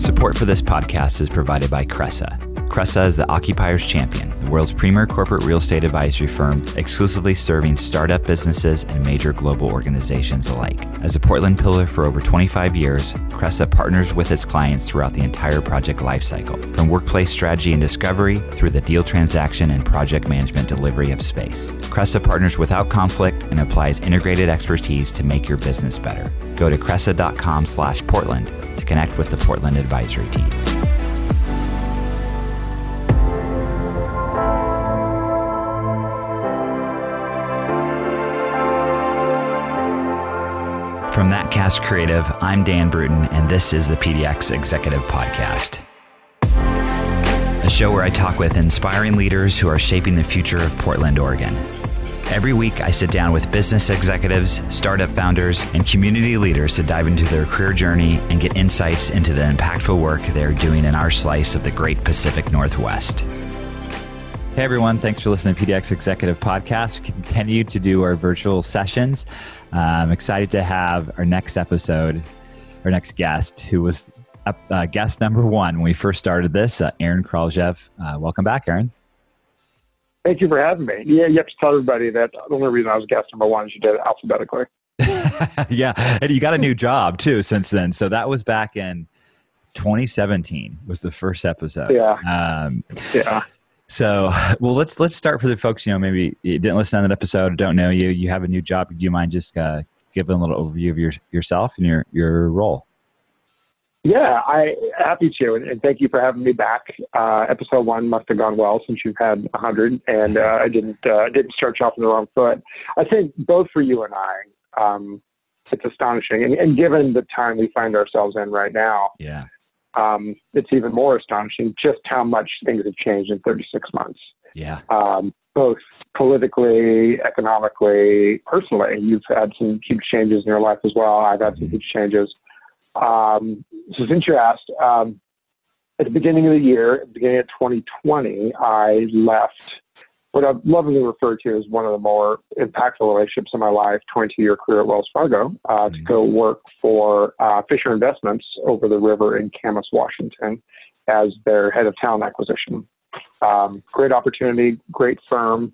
Support for this podcast is provided by Cressa. Cressa is the occupier's champion, the world's premier corporate real estate advisory firm, exclusively serving startup businesses and major global organizations alike. As a Portland pillar for over 25 years, Cressa partners with its clients throughout the entire project lifecycle, from workplace strategy and discovery through the deal transaction and project management delivery of space. Cressa partners without conflict and applies integrated expertise to make your business better. Go to cressa.com slash Portland to connect with the Portland advisory team. From ThatCast Creative, I'm Dan Bruton, and this is the PDX Executive Podcast. A show where I talk with inspiring leaders who are shaping the future of Portland, Oregon. Every week, I sit down with business executives, startup founders, and community leaders to dive into their career journey and get insights into the impactful work they're doing in our slice of the great Pacific Northwest. Hey everyone, thanks for listening to PDX Executive Podcast. We continue to do our virtual sessions. Uh, I'm excited to have our next episode, our next guest, who was uh, guest number one when we first started this, uh, Aaron Kraljev. Uh, welcome back, Aaron. Thank you for having me. Yeah, you have to tell everybody that the only reason I was guest number one is you did it alphabetically. yeah, and you got a new job too since then. So that was back in 2017 was the first episode. Yeah. Um, yeah. So, well, let's let's start for the folks. You know, maybe you didn't listen to that episode, don't know you. You have a new job. Do you mind just uh, giving a little overview of your yourself and your your role? Yeah, I happy to, and, and thank you for having me back. Uh, episode one must have gone well since you've had a hundred, and uh, I didn't uh, didn't start you off on the wrong foot. I think both for you and I, um, it's astonishing, and, and given the time we find ourselves in right now, yeah, um, it's even more astonishing just how much things have changed in 36 months. Yeah. Um, both politically, economically, personally. You've had some huge changes in your life as well. I've had some mm-hmm. huge changes. Um, so since you asked, um, at the beginning of the year, at the beginning of 2020, I left what I've lovingly referred to as one of the more impactful relationships in my life, 22 year career at Wells Fargo, uh, mm-hmm. to go work for uh, Fisher Investments over the river in Camas, Washington, as their head of talent acquisition. Um, great opportunity, great firm,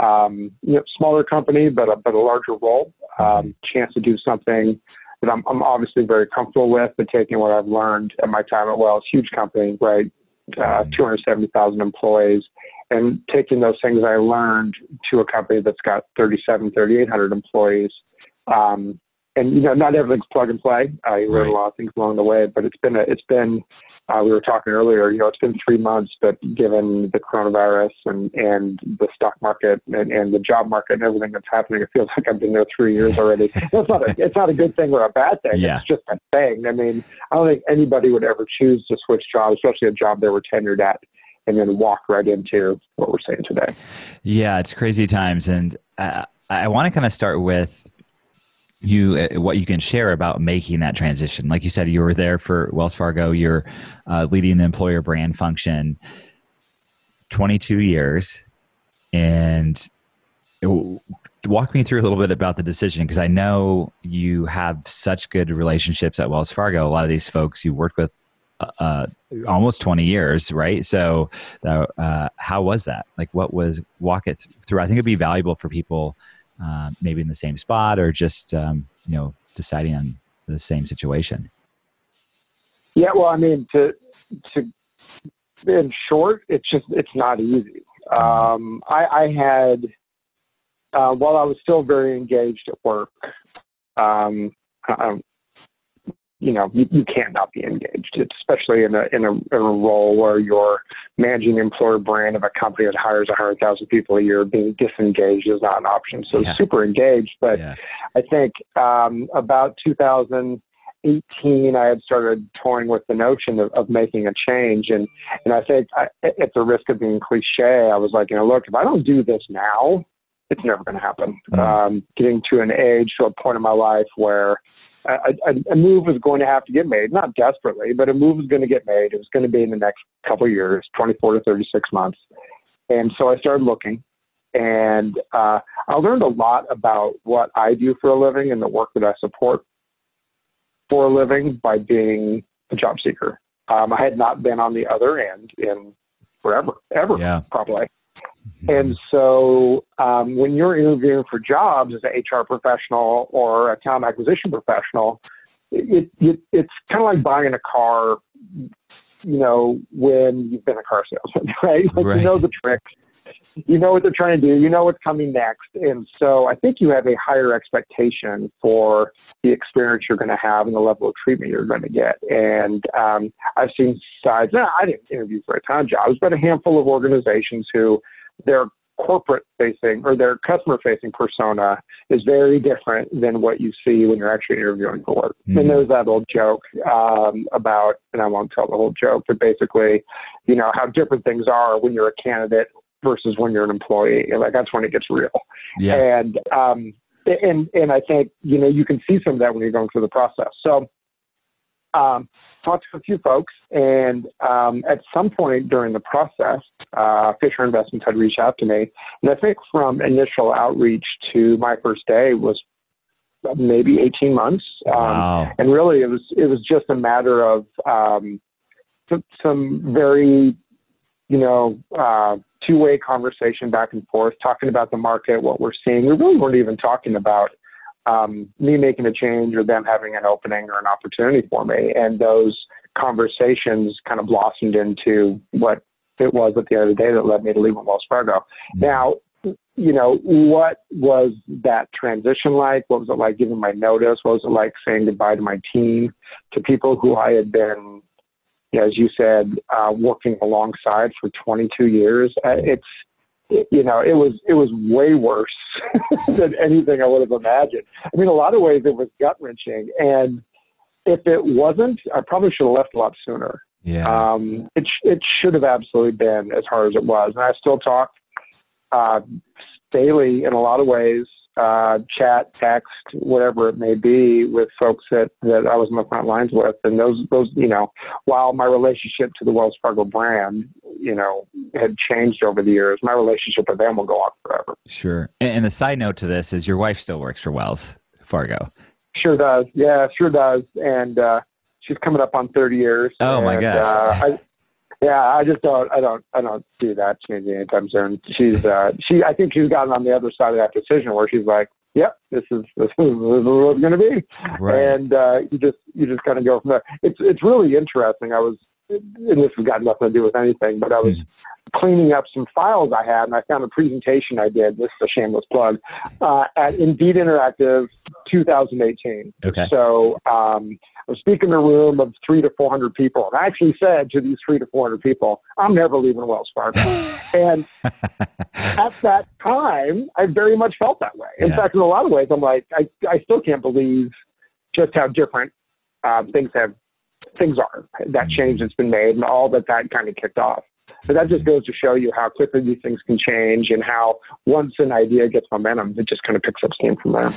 um, you know, smaller company, but a, but a larger role, um, mm-hmm. chance to do something that I'm, I'm obviously very comfortable with, but taking what I've learned at my time at Wells, huge company, right? Uh, mm-hmm. 270,000 employees, and taking those things I learned to a company that's got 37, 3,800 employees. Um, and you know, not everything's plug and play. Uh, you learn right. a lot of things along the way, but it's been a, it's been. Uh, we were talking earlier. You know, it's been three months, but given the coronavirus and and the stock market and, and the job market and everything that's happening, it feels like I've been there three years already. it's not a it's not a good thing or a bad thing. Yeah. It's just a thing. I mean, I don't think anybody would ever choose to switch jobs, especially a job they were tenured at and then walk right into what we're saying today. Yeah, it's crazy times, and uh, I want to kind of start with you uh, what you can share about making that transition. Like you said, you were there for Wells Fargo. You're uh, leading the employer brand function, 22 years, and walk me through a little bit about the decision because I know you have such good relationships at Wells Fargo. A lot of these folks you worked with uh, almost 20 years, right? So, uh, how was that? Like, what was walk it through? I think it'd be valuable for people, uh, maybe in the same spot or just um, you know deciding on the same situation. Yeah, well, I mean, to to in short, it's just it's not easy. Um, I, I had uh, while I was still very engaged at work. Um, you know you, you can't not be engaged, especially in a, in a in a role where you're managing the employer brand of a company that hires a hundred thousand people a year. Being disengaged is not an option. So yeah. super engaged, but yeah. I think um, about 2018, I had started toying with the notion of, of making a change, and and I think I, at the risk of being cliche, I was like, you know, look, if I don't do this now, it's never going to happen. Mm-hmm. Um, getting to an age, to a point in my life where a, a, move was going to have to get made, not desperately, but a move was going to get made. It was going to be in the next couple of years, 24 to 36 months. And so I started looking, and uh, I learned a lot about what I do for a living and the work that I support. for a living by being a job seeker. Um, I had not been on the other end in forever, ever, yeah. probably. Mm-hmm. And so um, when you're interviewing for jobs as an HR professional or a talent acquisition professional, it, it, it's kind of like buying a car, you know, when you've been a car salesman, right? Like right. you know the tricks you know what they're trying to do, you know what's coming next. And so I think you have a higher expectation for the experience you're going to have and the level of treatment you're going to get. And um, I've seen sides, no, I didn't interview for a ton of jobs, but a handful of organizations who their corporate facing or their customer facing persona is very different than what you see when you're actually interviewing for work. Mm-hmm. And there's that old joke um, about, and I won't tell the whole joke, but basically, you know, how different things are when you're a candidate versus when you're an employee. Like that's when it gets real. Yeah. And um, and and I think you know you can see some of that when you're going through the process. So um, talked to a few folks, and um, at some point during the process, uh, Fisher Investments had reached out to me, and I think from initial outreach to my first day was maybe 18 months. Um, wow. And really, it was it was just a matter of um, some, some very you know, uh, two way conversation back and forth, talking about the market, what we're seeing. We really weren't even talking about um, me making a change or them having an opening or an opportunity for me. And those conversations kind of blossomed into what it was at the end of the day that led me to leave at Wells Fargo. Mm-hmm. Now, you know, what was that transition like? What was it like giving my notice? What was it like saying goodbye to my team, to people who I had been as you said, uh, working alongside for 22 years. Uh, it's you know, it was it was way worse than anything I would have imagined. I mean, a lot of ways it was gut wrenching, and if it wasn't, I probably should have left a lot sooner. Yeah. Um, it it should have absolutely been as hard as it was, and I still talk uh, daily in a lot of ways uh, chat, text, whatever it may be, with folks that, that I was on the front lines with. And those, those, you know, while my relationship to the Wells Fargo brand, you know, had changed over the years, my relationship with them will go on forever. Sure. And the side note to this is your wife still works for Wells Fargo. Sure does. Yeah, sure does. And uh, she's coming up on 30 years. Oh and, my gosh. Uh, I, yeah, I just don't, I don't, I don't see that changing anytime soon. She's, uh, she, I think she's gotten on the other side of that decision where she's like, yep, this is, this is, this is what it's going to be. Right. And, uh, you just, you just kind of go from there. It's, it's really interesting. I was, and this has got nothing to do with anything, but I was mm. cleaning up some files I had, and I found a presentation I did. This is a shameless plug uh, at Indeed Interactive 2018. Okay. So um, I was speaking in a room of three to 400 people, and I actually said to these three to 400 people, "I'm never leaving Wells Fargo." and at that time, I very much felt that way. In yeah. fact, in a lot of ways, I'm like, I, I still can't believe just how different uh, things have things are, that change that's been made, and all that that kind of kicked off. But that just goes to show you how quickly these things can change, and how once an idea gets momentum, it just kind of picks up steam from there.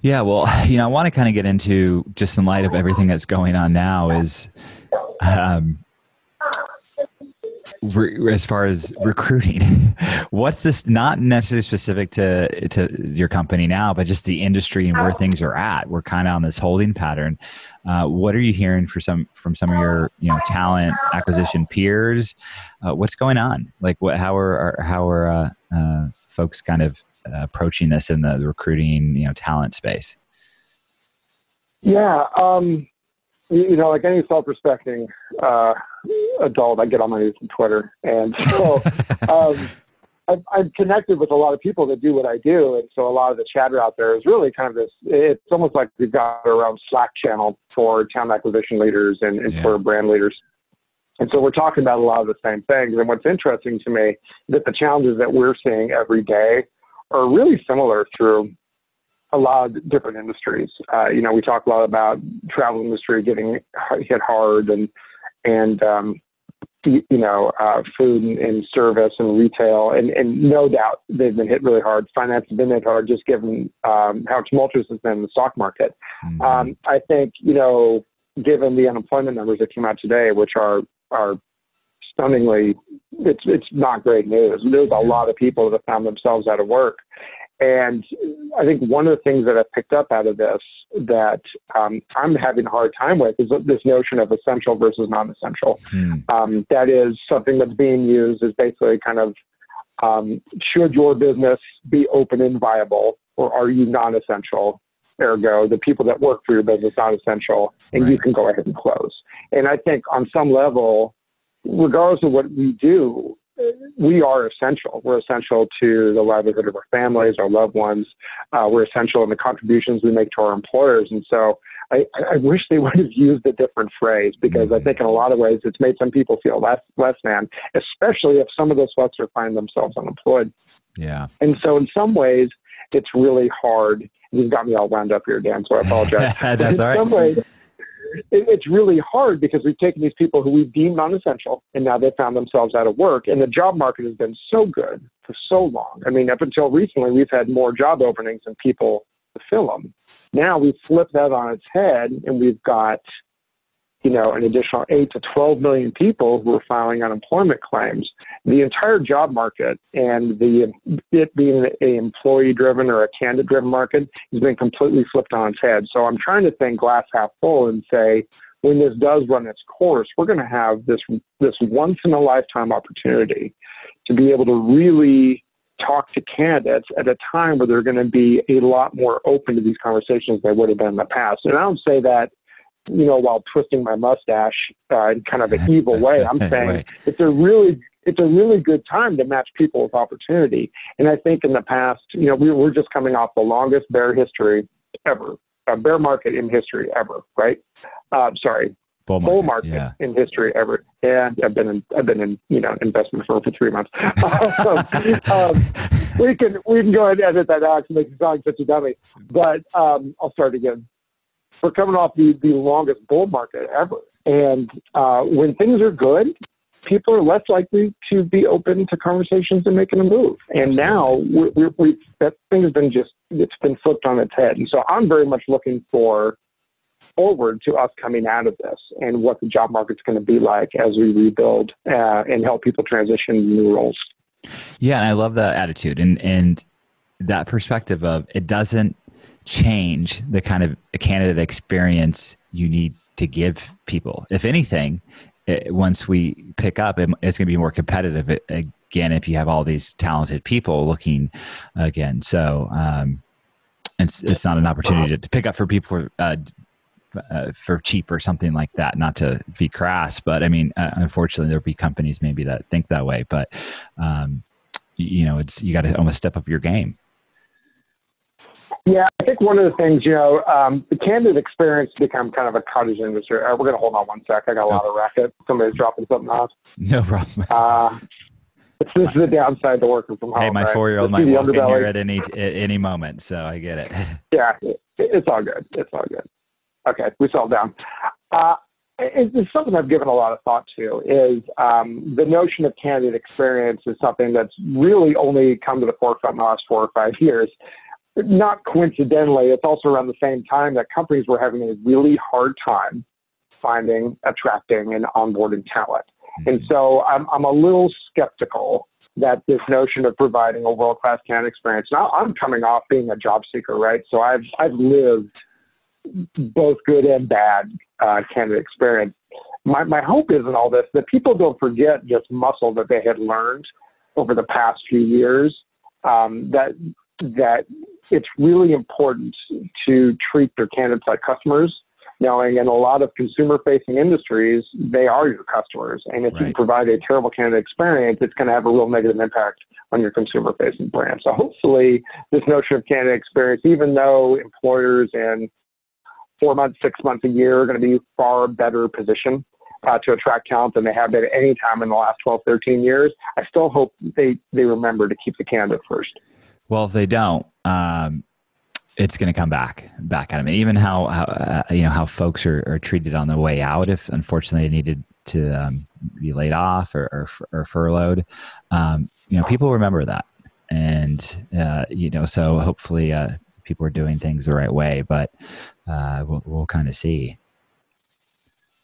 Yeah, well, you know, I want to kind of get into just in light of everything that's going on now is um, re- as far as recruiting what's this not necessarily specific to to your company now but just the industry and where things are at. We're kind of on this holding pattern. Uh, what are you hearing for some from some of your you know talent acquisition peers? Uh, what's going on? Like what how are, are how are uh, uh folks kind of uh, approaching this in the recruiting you know talent space? Yeah um you know, like any self-respecting uh, adult, I get on my news on Twitter, and so um, I've, I've connected with a lot of people that do what I do, and so a lot of the chatter out there is really kind of this. It's almost like we've got our own Slack channel for talent acquisition leaders and, and yeah. for brand leaders. And so we're talking about a lot of the same things. And what's interesting to me that the challenges that we're seeing every day are really similar through a lot of different industries. Uh, you know, we talk a lot about travel industry getting hit hard, and and um, you know, uh, food and, and, service and retail, and, and no doubt they've been hit really hard. Finance has been hit hard, just given um, how tumultuous has been the stock market. Mm-hmm. Um, I think you know, given the unemployment numbers that came out today, which are are stunningly, it's it's not great news. There's a lot of people that have found themselves out of work, And I think one of the things that I've picked up out of this that um, I'm having a hard time with is this notion of essential versus non-essential. Hmm. Um, that is something that's being used as basically kind of um, should your business be open and viable, or are you non-essential? Ergo, the people that work for your business non-essential, and right. you can go ahead and close. And I think on some level, regardless of what we do, we are essential. We're essential to the livelihood of our families, our loved ones. Uh, we're essential in the contributions we make to our employers. And so I, I wish they would have used a different phrase because I mm-hmm. think in a lot of ways it's made some people feel less less than, especially if some of those folks are finding themselves unemployed. Yeah. And so in some ways it's really hard. You've got me all wound up here, Dan, so I apologize. That's all right. Some ways, it's really hard because we've taken these people who we've deemed non-essential and now they've found themselves out of work and the job market has been so good for so long. I mean up until recently we've had more job openings than people to fill them now we've flipped that on its head and we've got you know, an additional 8 to 12 million people who are filing unemployment claims. The entire job market and the it being an employee driven or a candidate driven market has been completely flipped on its head. So I'm trying to think glass half full and say, when this does run its course, we're going to have this this once in a lifetime opportunity to be able to really talk to candidates at a time where they're going to be a lot more open to these conversations than they would have been in the past. And I don't say that you know, while twisting my mustache uh, in kind of an evil way. I'm saying right. it's a really it's a really good time to match people with opportunity. And I think in the past, you know, we were just coming off the longest bear history ever, a bear market in history ever, right? Uh, sorry, bull market, bull market yeah. in history ever. And I've been in, I've been in, you know, investment firm for three months. um, we can, we can go ahead and edit that out to make it sound such a dummy, but um, I'll start again we're coming off the, the longest bull market ever. And uh, when things are good, people are less likely to be open to conversations and making a move. And now we, we, we, that thing has been just, it's been flipped on its head. And so I'm very much looking for forward to us coming out of this and what the job market's going to be like as we rebuild uh, and help people transition to new roles. Yeah, and I love that attitude and and that perspective of it doesn't change the kind of candidate experience you need to give people. If anything, it, once we pick up, it, it's going to be more competitive again if you have all these talented people looking again. So um, it's it's not an opportunity to, pick up for people for, uh, uh, for cheap or something like that. Not to be crass, but I mean, uh, unfortunately, there'll be companies maybe that think that way. But um, you know, it's you got to almost step up your game. Yeah, I think one of the things, you know, um, the candidate experience become kind of a cottage industry. Uh, we're going to hold on one sec. I got a lot of racket. Somebody's dropping something off. No problem. Uh, this is the downside to working from home. Hey, my right? four-year-old might walk in here at any at any moment, so I get it. yeah, it, it's all good. It's all good. Okay, we settled down. Uh, it's something I've given a lot of thought to. Is um, the notion of candidate experience is something that's really only come to the forefront in the last four or five years not coincidentally, it's also around the same time that companies were having a really hard time finding, attracting, and onboarding talent. Mm-hmm. And so I'm, I'm a little skeptical that this notion of providing a world class candidate experience. Now I'm coming off being a job seeker, right? So I've I've lived both good and bad uh, candidate experience. My my hope is in all this that people don't forget just muscle that they had learned over the past few years. Um, that that it's really important to treat their candidates like customers, knowing in a lot of consumer facing industries, they are your customers. And if right. you provide a terrible candidate experience, it's going to have a real negative impact on your consumer facing brand. So hopefully, this notion of candidate experience, even though employers in four months, six months, a year are going to be far better positioned uh, to attract talent than they have been at any time in the last 12, 13 years, I still hope they, they remember to keep the candidate first. Well, if they don't, um, it's going to come back back at them. Even how, how uh, you know how folks are, are treated on the way out. If unfortunately they needed to um, be laid off or, or, or furloughed, um, you know people remember that, and uh, you know so hopefully uh, people are doing things the right way. But uh, we'll, we'll kind of see.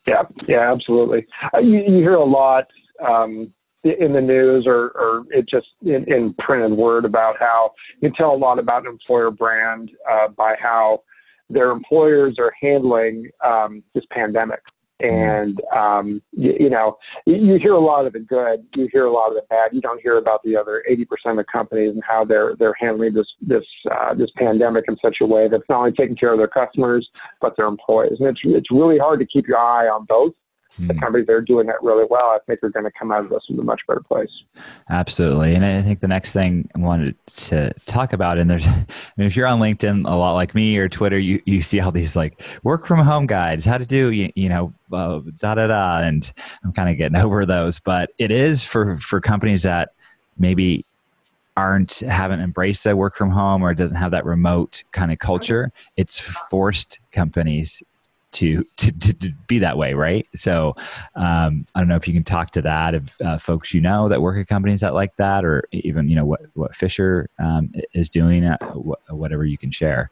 Yeah, yeah, absolutely. Uh, you, you hear a lot. Um, in the news or, or it just in, in printed word about how you can tell a lot about an employer brand uh, by how their employers are handling um, this pandemic. And um, you, you, know, you hear a lot of the good, you hear a lot of the bad. You don't hear about the other 80% of companies and how they're they're handling this this uh, this pandemic in such a way that's not only taking care of their customers but their employees. And it's it's really hard to keep your eye on both the hmm. companies that are doing that really well, I think are going to come out of this in a much better place. Absolutely. And I think the next thing I wanted to talk about, and there's, I mean, if you're on LinkedIn a lot like me or Twitter, you, you see all these like work from home guides, how to do, you, you know, uh, da da da. And I'm kind of getting over those. But it is for, for companies that maybe aren't haven't embraced that work from home or doesn't have that remote kind of culture it's forced companies to, to, to, be that way, right? So um, I don't know if you can talk to that of uh, folks you know that work at companies that like that, or even you know what what Fisher um, is doing, uh, whatever you can share.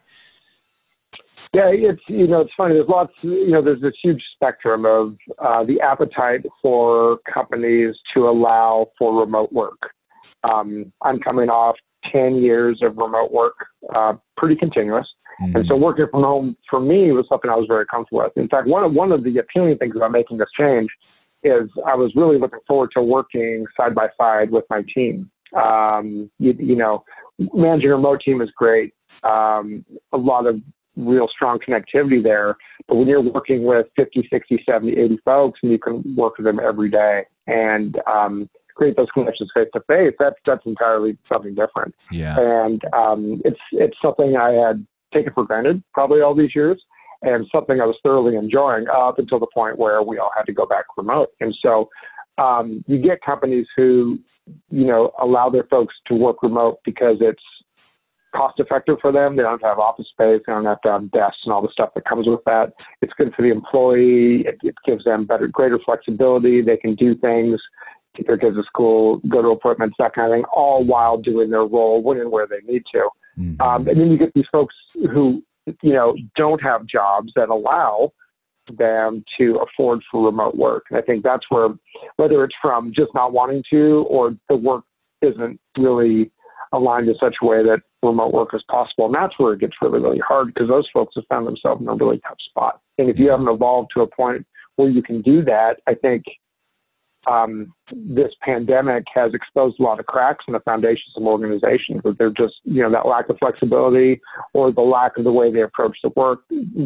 Yeah, it's you know it's funny. There's lots you know there's this huge spectrum of uh, the appetite for companies to allow for remote work. Um, I'm coming off 10 years of remote work, uh, pretty continuous. Mm-hmm. And so working from home for me was something I was very comfortable with. In fact, one of, one of the appealing things about making this change is I was really looking forward to working side by side with my team. Um, you, you know, managing a remote team is great. Um, a lot of real strong connectivity there. But when you're working with 50, 60, 70, 80 folks and you can work with them every day and um, create those connections face to face, that's that's entirely something different. Yeah. And um, it's it's something I had taken for granted probably all these years and something I was thoroughly enjoying up until the point where we all had to go back remote. And so um, you get companies who, you know, allow their folks to work remote because it's cost effective for them. They don't have office space. They don't have to have desks and all the stuff that comes with that. It's good for the employee. It, it gives them better, greater flexibility. They can do things, take their kids to school, go to appointments, that kind of thing, all while doing their role when and where they need to. Mm-hmm. Um, and then you get these folks who, you know, don't have jobs that allow them to afford for remote work. And I think that's where, whether it's from just not wanting to or the work isn't really aligned in such a way that remote work is possible. And that's where it gets really, really hard because those folks have found themselves in a really tough spot. And if you haven't evolved to a point where you can do that, I think um, this pandemic has exposed a lot of cracks in the foundations of organizations that they're just, you know, that lack of flexibility or the lack of the way they approach the work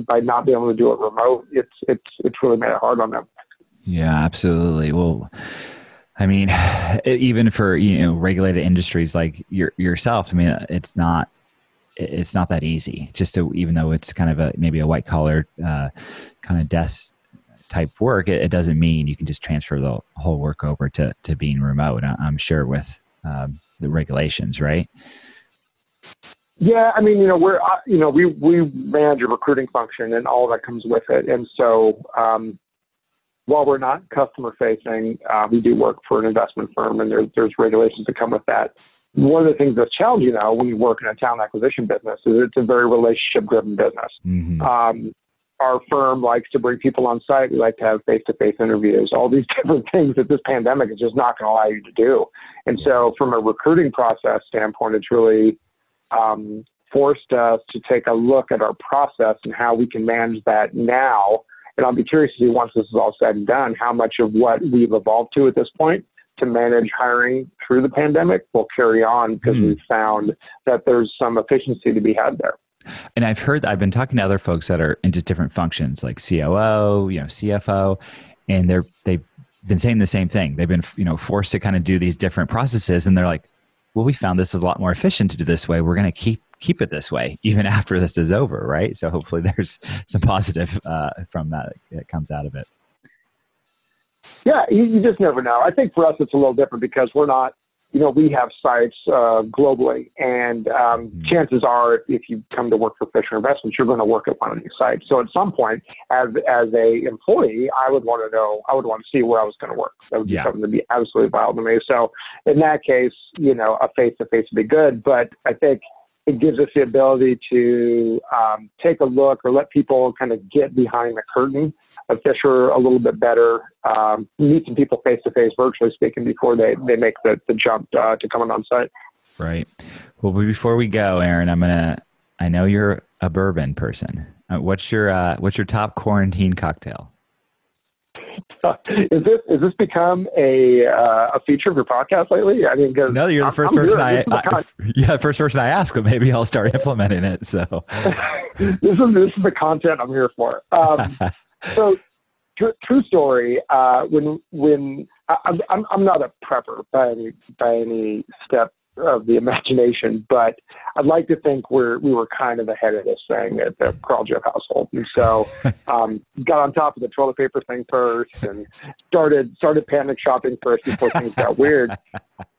by not being able to do it remote. It's, it's, it's really made it hard on them. Yeah, absolutely. Well, I mean, even for, you know, regulated industries like your, yourself, I mean, it's not, it's not that easy just to, even though it's kind of a, maybe a white collar, uh, kind of desk type work, it, it, doesn't mean you can just transfer the whole work over to, to being remote. I'm sure with um, the regulations, right? Yeah, I mean, you know, we're uh, you know we we manage a recruiting function and all that comes with it, and so um, while we're not customer facing, uh, we do work for an investment firm, and there's there's regulations that come with that. One of the things that's challenging though when you work in a talent acquisition business is it's a very relationship driven business. Mm-hmm. Um, our firm likes to bring people on site. We like to have face to face interviews, all these different things that this pandemic is just not going to allow you to do. And so, from a recruiting process standpoint, it's really um, forced us to take a look at our process and how we can manage that now. And I'll be curious to see once this is all said and done, how much of what we've evolved to at this point to manage hiring through the pandemic will carry on because mm. we've found that there's some efficiency to be had there. And I've heard, I've been talking to other folks that are in just different functions, like COO, you know, CFO, and they're they've been saying the same thing. They've been, you know, forced to kind of do these different processes, and they're like, "Well, we found this is a lot more efficient to do this way. We're going to keep keep it this way even after this is over, right?" So hopefully, there's some positive uh, from that that comes out of it. Yeah, you, you just never know. I think for us, it's a little different because we're not you know, we have sites uh, globally, and um, mm-hmm. chances are, if you come to work for Fisher Investments, you're going to work at one of these sites. So at some point, as as a employee, I would want to know, I would want to see where I was going to work. That would be yeah. something to be absolutely vital to me. So in that case, you know, a face to face would be good. But I think it gives us the ability to um, take a look or let people kind of get behind the curtain of Fisher a little bit better, um, meet some people face to face, virtually speaking, before they, they make the, the jump uh, to coming on site. Right. Well, before we go, Aaron, I'm gonna. I know you're a bourbon person. Uh, what's your uh, What's your top quarantine cocktail? is this is this become a uh, a feature of your podcast lately? I mean, no, you're the 1st person I, I yeah, first person I ask, but maybe I'll start implementing it. So this is this is the content I'm here for. Um, so tr- true story. Uh, when when I, I'm I'm not a prepper by any by any step of the imagination, but I'd like to think we're we were kind of ahead of this thing at the Kraljev household, and so um, got on top of the toilet paper thing first, and started started panic shopping first before things got weird,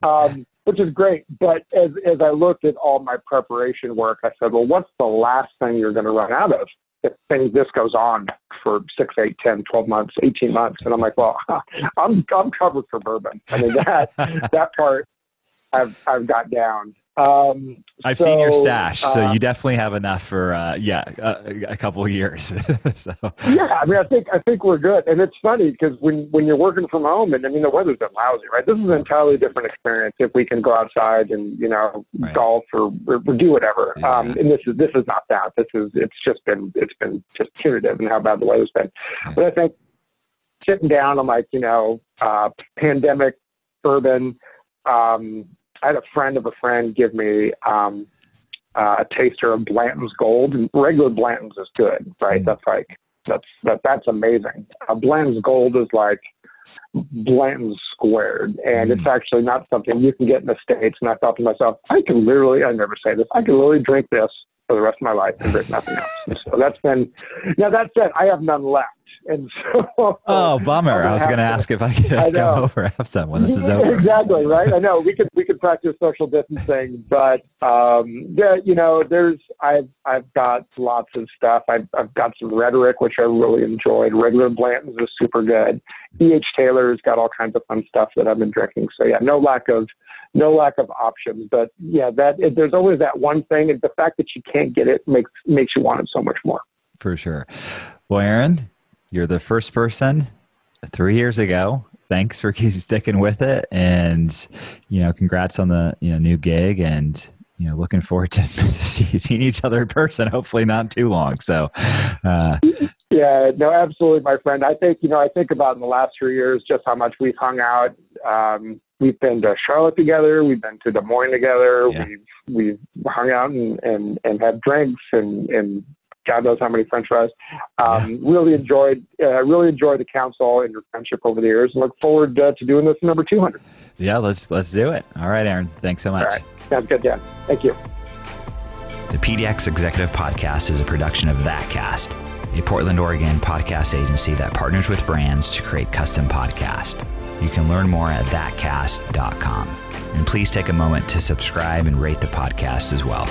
um, which is great. But as as I looked at all my preparation work, I said, well, what's the last thing you're going to run out of? If things this goes on for six, eight, ten, twelve months, 18 months. And I'm like, well, I'm, I'm covered for bourbon. I mean, that, that part I've I've got down. Um, I've so, seen your stash, so uh, you definitely have enough for uh, yeah a, a couple of years. so. Yeah, I mean, I think I think we're good, and it's funny because when when you're working from home, and I mean the weather's been lousy, right? This is an entirely different experience if we can go outside and you know right. golf or, or, or, do whatever. Yeah. Um, and this is this is not that. This is it's just been it's been just punitive and how bad the weather's been. Yeah. But I think sitting down, I'm like you know uh, pandemic bourbon. Um, I had a friend of a friend give me um, uh, a taster of Blanton's Gold. Regular Blanton's is good, right? Mm. That's like that's that that's amazing. Uh, Blanton's Gold is like Blanton's squared, and mm. it's actually not something you can get in the states. And I thought to myself, I can literally, I never say this, I can literally drink this for the rest of my life and drink nothing else. so that's been. Now that said, I have none left. And so, oh, bummer! I was going to ask if I could I come over have some when this is over. exactly right. I know we could we could practice social distancing, but um, yeah, you know, there's I've I've got lots of stuff. I've I've got some rhetoric which I really enjoyed. Regular Blanton's is super good. E. H. Taylor's got all kinds of fun stuff that I've been drinking. So yeah, no lack of no lack of options. But yeah, that there's always that one thing, and the fact that you can't get it makes makes you want it so much more. For sure. Well, Aaron, you're the first person three years ago. Thanks for sticking with it, and you know, congrats on the you know new gig, and you know, looking forward to seeing each other in person. Hopefully, not too long. So, uh, yeah, no, absolutely, my friend. I think you know, I think about in the last three years just how much we've hung out. Um, we've been to Charlotte together. We've been to Des Moines together. Yeah. We've we've hung out and and and had drinks and and God knows how many French fries. Um, really enjoyed, uh, really enjoyed the counsel and your friendship over the years, and look forward uh, to doing this number two hundred. Yeah, let's let's do it. All right, Aaron. Thanks so much. All right, sounds good, Dan. Thank you. The PDX Executive Podcast is a production of ThatCast, a Portland, Oregon podcast agency that partners with brands to create custom podcasts. You can learn more at thatcast.com. And please take a moment to subscribe and rate the podcast as well.